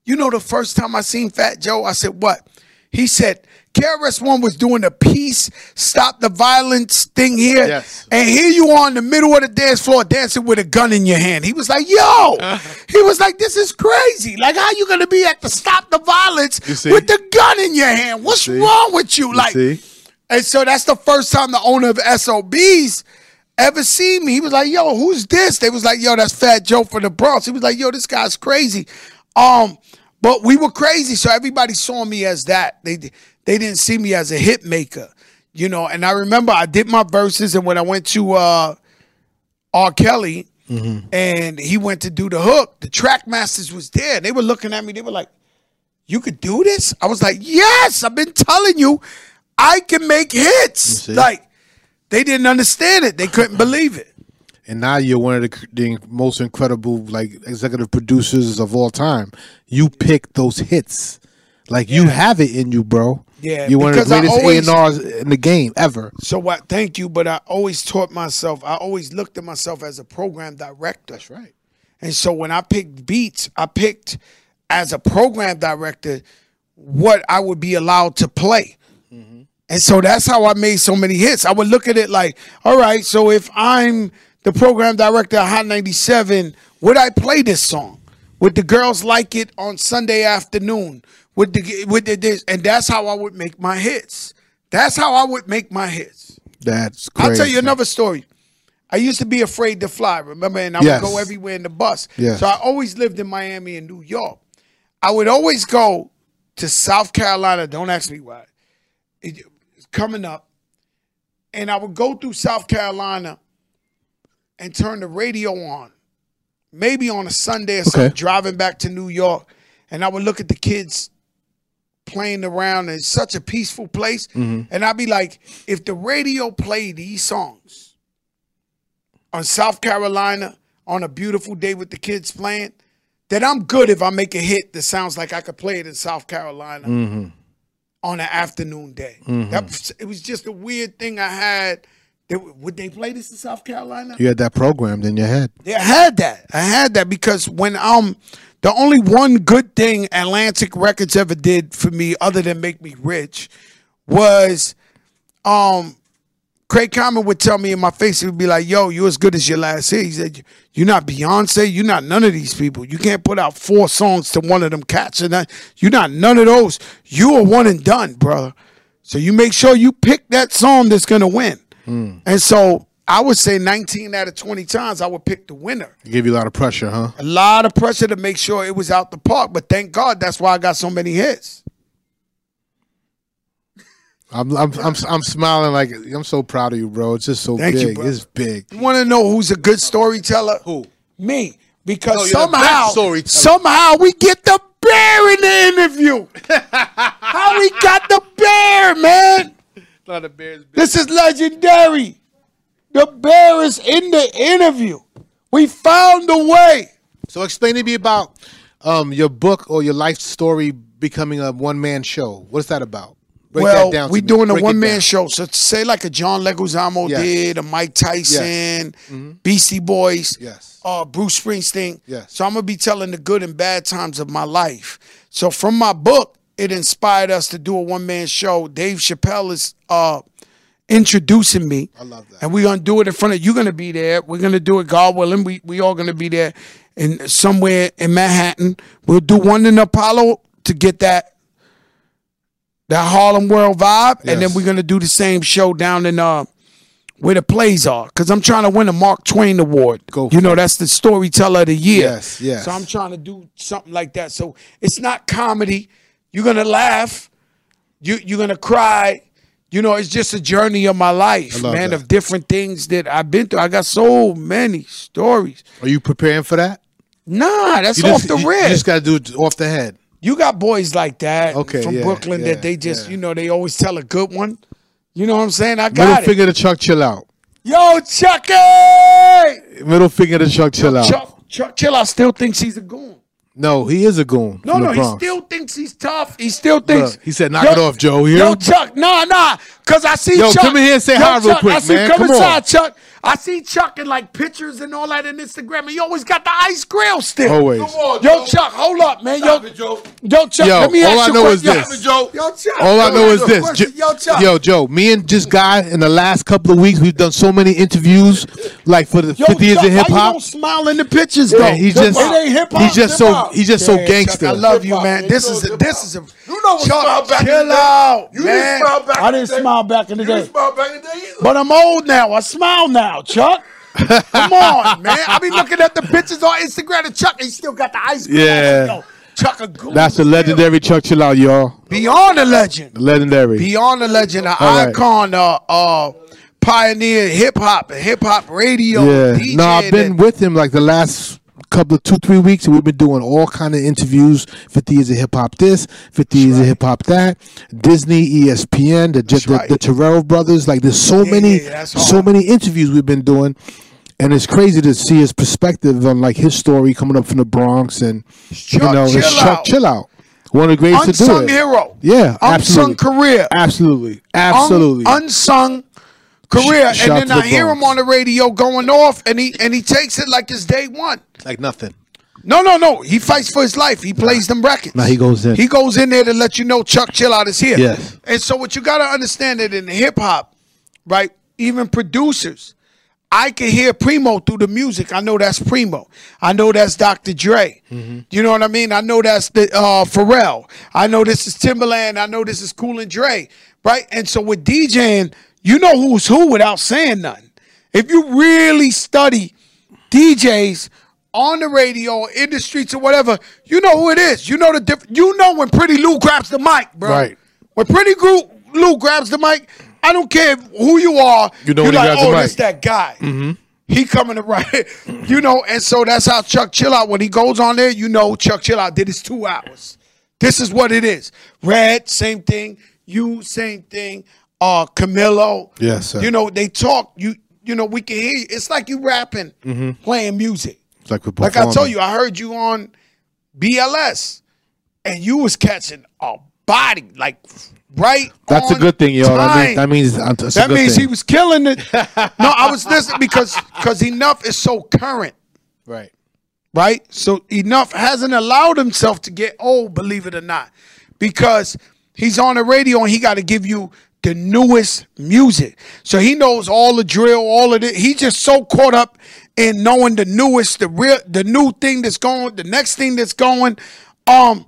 you know the first time I seen Fat Joe? I said, What? He said, KRS-One was doing a peace, stop the violence thing here. Yes. And here you are in the middle of the dance floor dancing with a gun in your hand. He was like, yo, he was like, this is crazy. Like, how you gonna be at the stop the violence with the gun in your hand? What's see? wrong with you? like, see? and so that's the first time the owner of SOBs ever seen me. He was like, yo, who's this? They was like, yo, that's Fat Joe from the Bronx. He was like, yo, this guy's crazy. Um, but we were crazy, so everybody saw me as that. They they didn't see me as a hit maker, you know. And I remember I did my verses, and when I went to uh, R. Kelly, and he went to do the hook, the Trackmasters was there. They were looking at me. They were like, "You could do this?" I was like, "Yes, I've been telling you, I can make hits." Like they didn't understand it. They couldn't believe it. And now you're one of the, the most incredible like executive producers of all time. You pick those hits, like you have it in you, bro. Yeah, you're one of the greatest A and R's in the game ever. So what? Thank you, but I always taught myself. I always looked at myself as a program director. That's right. And so when I picked beats, I picked as a program director what I would be allowed to play. Mm-hmm. And so that's how I made so many hits. I would look at it like, all right, so if I'm the program director of Hot 97, would I play this song? Would the girls like it on Sunday afternoon? Would the would the, this? And that's how I would make my hits. That's how I would make my hits. That's crazy. I'll tell you another story. I used to be afraid to fly, remember? And I Yes. would go everywhere in the bus. Yes. So I always lived in Miami and New York. I would always go to South Carolina. Don't ask me why. It, it's coming up. And I would go through South Carolina and turn the radio on. Maybe on a Sunday or something, Okay. driving back to New York. And I would look at the kids playing around. It's such a peaceful place. Mm-hmm. And I'd be like, if the radio played these songs on South Carolina on a beautiful day with the kids playing, then I'm good if I make a hit that sounds like I could play it in South Carolina Mm-hmm. on an afternoon day. That it was just a weird thing I had. They, would they play this in South Carolina? You had that programmed in your head. Yeah, I had that. I had that because when um the only one good thing Atlantic Records ever did for me, other than make me rich, was um Craig Kallman would tell me in my face, he would be like, Yo, you're as good as your last hit. He said, You're not Beyonce, you're not none of these people. You can't put out four songs to one of them cats and that you're not none of those. You are one and done, brother. So you make sure you pick that song that's gonna win. Hmm. And so I would say 19 out of 20 times I would pick the winner. Give you a lot of pressure, huh? A lot of pressure to make sure it was out the park, but thank God that's why I got so many hits. [laughs] I'm I'm I'm, I'm smiling like I'm so proud of you, bro. It's just so Thank you, big. brother. it's big. You want to know who's a good storyteller? Who? Me. Because No, somehow, best somehow we get the bear in the interview. [laughs] How we got the bear, man? Not a bear's This is legendary. The bear is in the interview. We found a way. So explain to me about um, your book or your life story becoming a one man show. What's that about? Break well, that down. we me. doing a one man show. So say like a John Leguizamo Yes. did, a Mike Tyson, Beastie Boys, Yes. uh, Bruce Springsteen. Yes. So I'm gonna be telling the good and bad times of my life. So from my book, it inspired us to do a one man show. Dave Chappelle is uh, introducing me. I love that. And we're gonna do it in front of you're gonna be there. We're gonna do it, God willing. We we all gonna be there in somewhere in Manhattan. We'll do one in Apollo to get that that Harlem World vibe, and then we're gonna do the same show down in uh where the plays are. Cause I'm trying to win a Mark Twain Award. Go you know, it. that's the storyteller of the year. Yes, yes. So I'm trying to do something like that. So it's not comedy. You're gonna laugh. You you're gonna cry. You know, it's just a journey of my life, man, that. of different things that I've been through. I got so many stories. Are you preparing for that? Nah, that's You off just, the you, rip. you just got to do it off the head. You got boys like that Okay, from yeah, Brooklyn yeah, that they just, yeah. you know, they always tell a good one. You know what I'm saying? I Middle got it. finger to Chuck, chill out. Yo, Chucky! Middle finger to Chuck, chill out. Chuck, Chuck Chill out still thinks he's a goon. No, he is a goon. No, no, he still thinks he's tough. He still thinks. Look, he said, "Knock it off, Joe." You hear Yo. Chuck, nah, nah, cause I see Yo, Chuck. come in here and say Yo, hi real quick, I see, man. Come, Come on. inside, Chuck. I see Chuck in like pictures and all that in Instagram, and you always got the ice grill still. Always. Yo, Chuck, hold up, man. Yo, yo, Chuck, Yo, let me all ask I you know a is question. this. Yo, yo, Chuck. All I know is this. Jo- Yo, Chuck. Yo, Joe, me and this guy in the last couple of weeks, we've done so many interviews, like for the Yo, 50 years Chuck, of hip Why you hop. don't smile in the pictures though? Yeah, he just, it ain't hip-hop, he's just so, hip-hop. he's just so gangster. Chuck, I love you, Hip-hop, man. man. This is a, this is a. You know what Chuck, smile back in chill the day. out, You man. didn't smile back I in didn't the day. smile back in the You day. didn't smile back in the day either. But I'm old now. I smile now, Chuck. Come [laughs] on, man. I be [laughs] looking at the pictures on Instagram of Chuck. He still got the ice cream. Yeah. Yo, Chuck a goon. That's the legendary Chuck Chill Out, y'all. Beyond a legend. Legendary. Beyond a legend. An All right. icon. Uh, uh, pioneer hip hop hip hop radio. Yeah. DJ No, I've been and- with him like the last couple of two, three weeks, and we've been doing all kind of interviews. Fifty years of hip hop, this. Fifty years of hip hop, that. Disney, ESPN, the the, right. the Terrell brothers. Like there's so many, yeah, that's so many interviews we've been doing. And it's crazy to see his perspective on like his story coming up from the Bronx, and you Chuck know, it's Chill Chuck Out. Chill Out, one of the greatest to do Unsung it. hero. Yeah, Unsung absolutely. career. Absolutely, Un- absolutely. unsung career. Sh- and to then the I hear him on the radio going off, and he and he takes it like it's day one. like nothing. No, no, no. He fights for his life. He plays them records. Now he goes in. He goes in there to let you know Chuck Chill Out is here. Yes. And so what you gotta understand that in hip hop, right? Even producers, I can hear Primo through the music. I know that's Primo. I know that's Dr. Dre. Mm-hmm. You know what I mean? I know that's the uh, Pharrell. I know this is Timbaland. I know this is Cool and Dre. Right? And so with DJing, you know who's who without saying nothing. If you really study DJs on the radio, in the streets, or whatever, you know who it is. You know the diff- You know when Pretty Lou grabs the mic, bro. Right. When Pretty Lou grabs the mic, I don't care who you are. You know you're like, oh, mic." this that guy. Mm-hmm. He coming to right, [laughs] you know, and so that's how Chuck Chill Out. When he goes on there, you know, Chuck Chill Out did his two hours. This is what it is. Red, same thing. You, same thing. Uh, Camilo. Yes, sir. You know, they talk. You, you know, we can hear you. It's like you rapping, Mm-hmm. playing music. It's like we're Like I told you, I heard you on BLS, and you was catching a body like right. That's a good thing, yo. That means, that means that's a That good means thing. he was killing it. [laughs] no, I was listening because because Enuff is so current, right. right? So Enuff hasn't allowed himself to get old, believe it or not, because he's on the radio and he got to give you the newest music. So he knows all the drill, all of it. He's just so caught up in knowing the newest, the real, the new thing that's going, the next thing that's going. Um,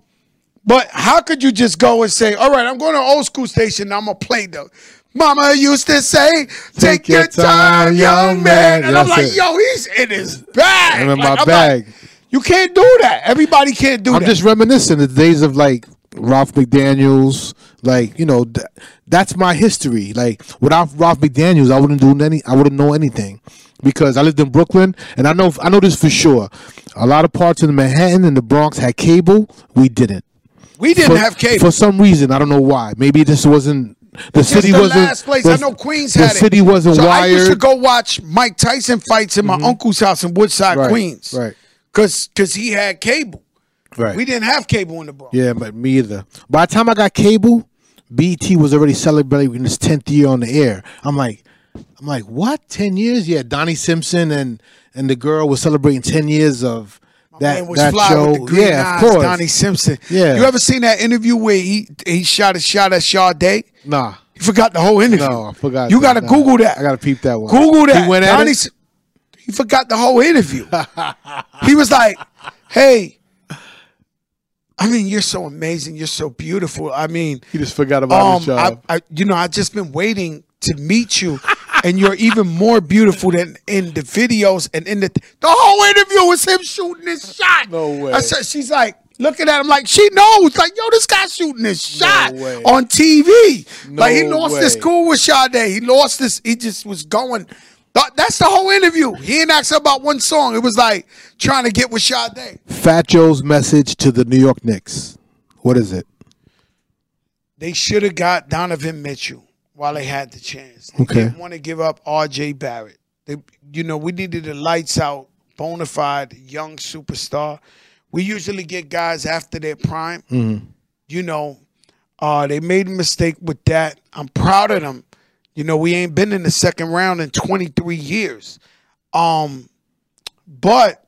But how could you just go and say, "All right, I'm going to old school station. I'm gonna play the." Mama used to say, "Take, your, time, young man," and I'm like, it. "Yo, he's in his bag." I'm in Like, my I'm bag. like, you can't do that. Everybody can't do that. I'm just reminiscing the days of like Ralph McDaniels. Like you know, th- that's my history. Like without Ralph McDaniels, I wouldn't do any. I wouldn't know anything because I lived in Brooklyn, and I know I know this for sure. A lot of parts of Manhattan and the Bronx had cable. We didn't. we didn't for, have cable. for some reason. I don't know why. Maybe this wasn't the It's city the wasn't. last place. the- I know Queens the had it. city wasn't so wired. Mm-hmm. I used to go watch Mike Tyson fights in my uncle's house in Woodside, Right, Queens. right. Cause, cause he had cable. right. We didn't have cable in the Bronx. Yeah, but me either. By the time I got cable, BET was already celebrating his tenth year on the air. I'm like, I'm like, what? Ten years? Yeah, Donnie Simpson and and the girl was celebrating ten years of that that show. with the green yeah, of course. Donnie Simpson. Yeah. You ever seen that interview where he he shot a shot at Sade? Nah, You forgot the whole interview. no, I forgot. You gotta Nah, Google that. I gotta peep that one. Google that. He went at Donnie it. He forgot the whole interview. [laughs] he was like, "Hey, I mean, you're so amazing. You're so beautiful. I mean, He just forgot about his um, job. I, I, you know, I just been waiting to meet you, and you're even more beautiful than in the videos and in the the whole interview was him shooting his shot. No way. I said, she's like looking at him like she knows, like yo, this guy shooting his shot way. on TV. No like he No lost his way. cool with Sade. He lost this. He just was going. Th- That's the whole interview. He didn't ask about one song. It was like trying to get with Sade. Fat Joe's message to the New York Knicks. What is it? They should have got Donovan Mitchell while they had the chance. They Okay. didn't want to give up R.J. Barrett. They, you know, we needed a lights out, bona fide young superstar. We usually get guys after their prime. Mm-hmm. You know, uh, they made a mistake with that. I'm proud of them. You know, we ain't been in the second round in 23 years. Um, but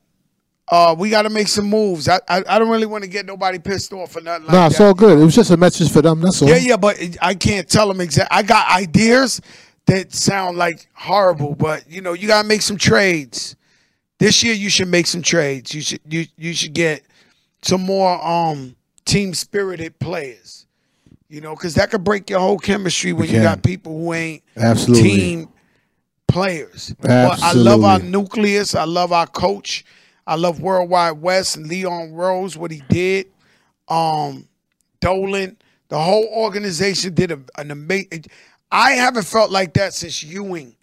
uh, we got to make some moves. I, I I don't really want to get nobody pissed off or nothing like Nah, that. it's all good. It was just a message for them. That's all. Yeah, yeah, but it- I can't tell them exact. I got ideas that sound like horrible, but you know, you gotta make some trades. This year, you should make some trades. You should you you should get some more um team spirited players. You know, because that could break your whole chemistry when you got people who ain't Absolutely. team players. But I love our nucleus. I love our coach. I love World Wide Wes and Leon Rose, what he did. Um, Dolan, the whole organization did a, an amazing. I haven't felt like that since Ewing,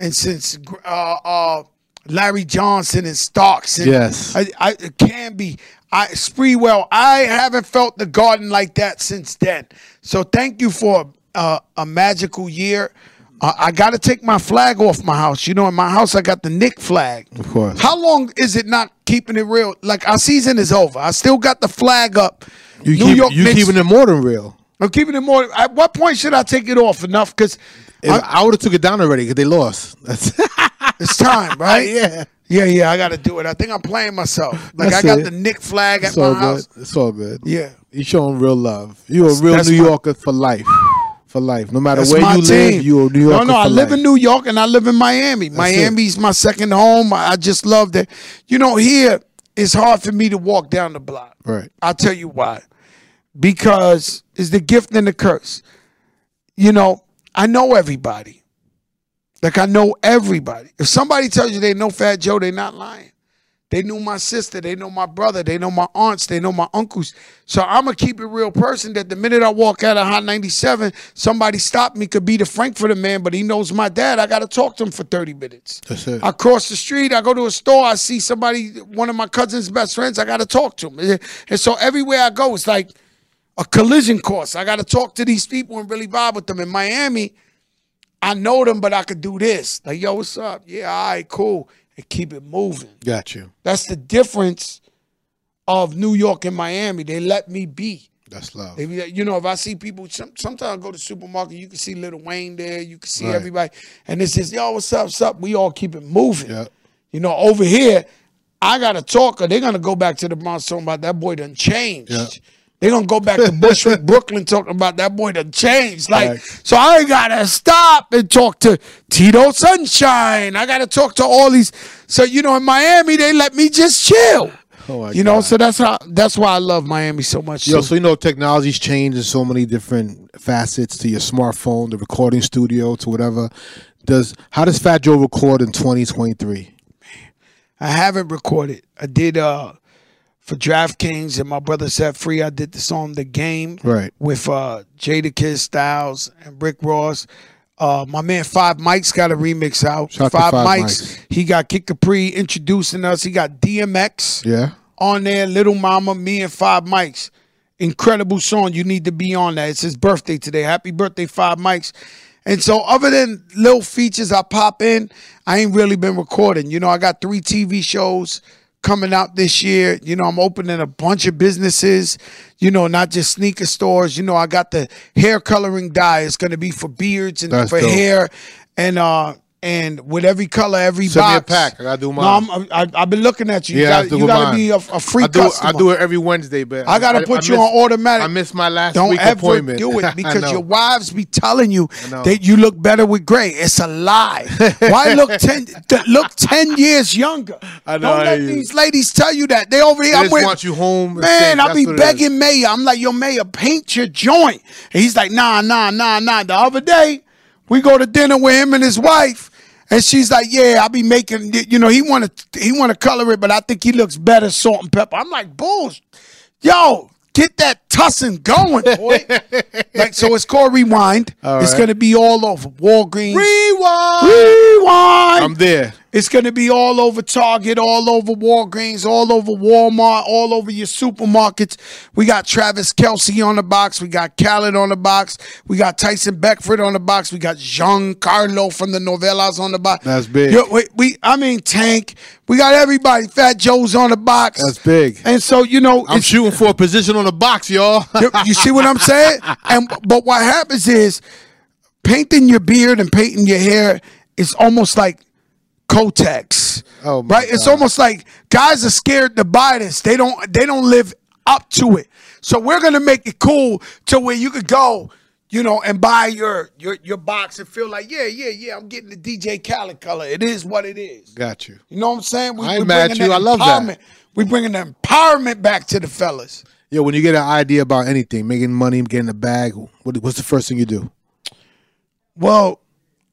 and since uh, uh, Larry Johnson and Starks. And Yes. I, I it can be. I Sprewell. I haven't felt the garden like that since then. So thank you for uh, a magical year. Uh, I got to take my flag off my house. You know, in my house I got the Knick flag. Of course. How long is it not keeping it real? Like our season is over. I still got the flag up. You New keep York you Knicks. keeping it more than real. I'm keeping it more. At what point should I take it off? Enough because If I, would have took it down already because they lost. [laughs] It's time, right? [laughs] yeah. Yeah, yeah. I got to do it. I think I'm playing myself. [laughs] Like That's I got it. the Knick flag at It's all my house. good. It's all good. Yeah. You showing real love. You a real that's New my- Yorker for life. For life. No matter That's where you team. live, you a New Yorker No, no, I for live life. in New York and I live in Miami. Miami's my second home. I I just love that. You know, here it's hard for me to walk down the block. Right. I'll tell you why. Because it's the gift and the curse. You know, I know everybody. Like I know everybody. If somebody tells you they know Fat Joe, they're not lying. They knew my sister, they know my brother, they know my aunts, they know my uncles. So I'm a keep it real person that the minute I walk out of Hot 97, somebody stop me, could be the Frankfurter man, but he knows my dad. I gotta talk to him for 30 minutes. That's it. I cross the street, I go to a store, I see somebody, one of my cousin's best friends, I gotta talk to him. And so everywhere I go, it's like a collision course. I gotta talk to these people and really vibe with them. In Miami, I know them, but I could do this. Like, yo, what's up? Yeah, all right, cool. And keep it moving. Got you. That's the difference of New York and Miami. They let me be. That's love. They you know, if I see people, some, sometimes I go to the supermarket, you can see Lil Wayne there, you can see Right. everybody, and it's just, yo, what's up, what's up? We all keep it moving. Yeah. You know, over here, I got to talk, or they're going to go back to the Bronx talking about that boy done changed. Yeah. They're to go back to Bushwick, [laughs] Brooklyn talking about that boy done changed. Like, Right. so I got to stop and talk to Tito Sunshine. I got to talk to all these. So, you know, in Miami, they let me just chill. Oh, you know, so that's how that's why I love Miami so much. Yo, too. so you know technology's changed in so many different facets to your smartphone, the recording studio, to whatever. Does how does Fat Joe record in 2023? I haven't recorded. I did uh for DraftKings and my brother Set Free. I did the song "The Game" Right. with uh Jadakiss Styles and Rick Ross. Uh, my man Five Mike's got a remix out. Shout Five, Five Mike's. Mikes. He got Kid Capri introducing us. He got DMX Yeah. on there. Little Mama, me and Five Mics. Incredible song. You need to be on that. It's his birthday today. Happy birthday, Five Mics. And so, other than little features I pop in, I ain't really been recording. You know, I got three TV shows coming out this year. You know, I'm opening a bunch of businesses, you know, not just sneaker stores. You know, I got the hair coloring dye. It's going to be for beards and That's for dope. hair. And, uh, and with every color, every Send me a pack. I gotta do No, mine. I'm, I, I've been looking at you. You Yeah, I have got to you got to mine. be a, a free I do, customer. I do it every Wednesday, but I gotta put you miss- on automatic. I missed my last Don't week ever appointment. do [laughs] I it because your wives be telling you that you look better with gray. It's a lie. Why look [laughs] ten look ten years younger? I know, Don't I let these ladies tell you that. They over here. They I'm just with, want you home Man. I be what it is. begging Mayor. I'm like, yo, Mayor, paint your joint. And he's like, nah, nah, nah, nah. The other day, we go to dinner with him and his wife. And she's like, "Yeah, I'll be making. You know, he want to he want to color it, but I think he looks better salt and pepper." I'm like, "Bulls, yo, get that tussin going, boy!" [laughs] like, so it's called Rewind. All It's right. gonna be all over Walgreens. Rewind. Rewind. I'm there. It's going to be all over Target, all over Walgreens, all over Walmart, all over your supermarkets. We got Travis Kelce on the box. We got Khaled on the box. We got Tyson Beckford on the box. We got Giancarlo from the Novellas on the box. That's big. Yo, we, we, I mean, Tank. We got everybody. Fat Joe's on the box. That's big. And so, you know, I'm shooting for a position on the box, y'all. [laughs] you, you see what I'm saying? And but what happens is painting your beard and painting your hair is almost like Kotex. Oh, right? It's almost like guys are scared to buy this. They don't they don't live up to it. So we're gonna make it cool to where you could go, you know, and buy your your your box and feel like, yeah, yeah, yeah, I'm getting the DJ Khaled color. It is what it is. Got you. You know what I'm saying? We, I ain't we're mad at you. I love that. We bringing the empowerment back to the fellas. Yo, when you get an idea about anything, making money, getting a bag, what, what's the first thing you do? Well,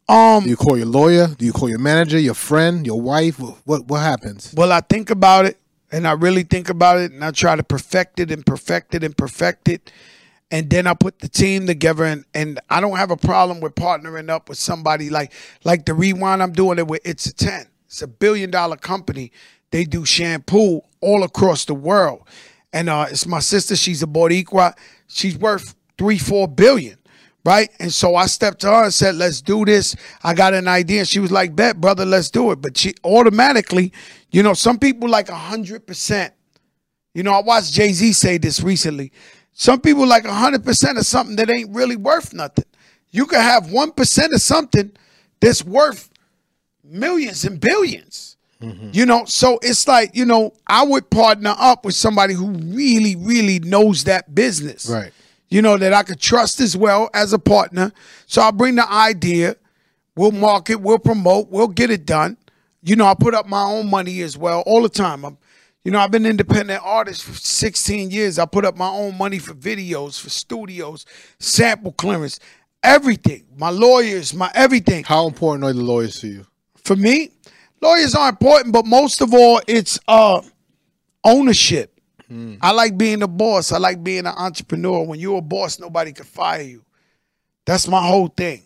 um, Do you call your lawyer? Do you call your manager, your friend, your wife? What what happens? Well, I think about it and I really think about it and I try to perfect it and perfect it and perfect it. And then I put the team together and, and I don't have a problem with partnering up with somebody like like the rewind I'm doing it with It's a 10. It's a billion dollar company. They do shampoo all across the world. And uh, it's my sister, she's a Boricua. She's worth three, four billion right? And so I stepped to her and said, "Let's do this." I got an idea. And she was like, "Bet, brother, let's do it." But she automatically, you know, some people like a hundred percent. You know, I watched Jay Z say this recently. Some people like a hundred percent of something that ain't really worth nothing. You can have one percent of something that's worth millions and 1000000000s mm-hmm. You know, so it's like, you know, I would partner up with somebody who really, really knows that business Right. You know, that I could trust as well as a partner. So I'll bring the idea, we'll market, we'll promote, we'll get it done. You know, I put up my own money as well all the time. I'm, you know, I've been independent artist for 16 years. I put up my own money for videos, for studios, sample clearance, everything. My lawyers, my everything. How important are the lawyers to you? For me, lawyers are important, but most of all, it's uh ownership. Mm. I like being a boss. I like being an entrepreneur. When you're a boss, nobody can fire you. That's my whole thing.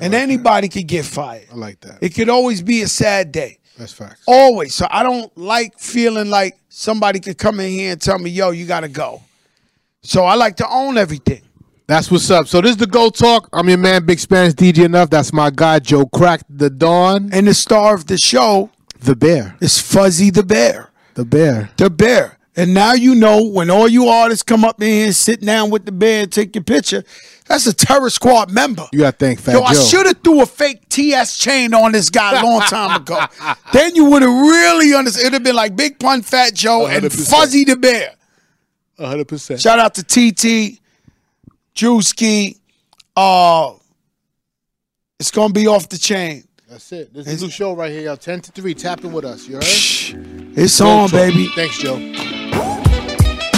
And anybody could get fired. I like that. It could always be a sad day. That's facts. Always. So I don't like feeling like somebody could come in here and tell me, yo, you gotta go. So I like to own everything. That's what's up. So this is the GOAT Talk. I'm your man, Big Spanish DJ Enuff. That's my guy, Joe Crack the Don. And the star of the show The Bear. It's Fuzzy the Bear. The Bear. the bear. And now you know when all you artists come up in here sit down with the bear and take your picture, that's a terror squad member. You gotta thank Fat Joe. Yo, Joe. I should have threw a fake TS chain on this guy a long time [laughs] ago. then you would have really understood. It'd have been like Big Pun Fat Joe and 100%. Fuzzy the Bear. 100%. Shout out to TT, Drewski. Uh, it's gonna be off the chain. That's it. This is a new show right here, y'all. 10 to 3. Tapping with us. You heard? It's on, baby. Thanks, Joe.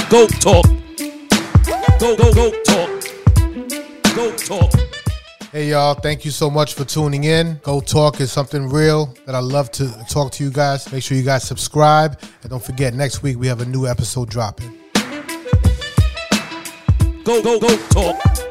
Go talk. Go go go talk. Go talk. Hey y'all, thank you so much for tuning in. GOAT Talk is something real that I love to talk to you guys. Make sure you guys subscribe. And don't forget, next week we have a new episode dropping. Go go go talk.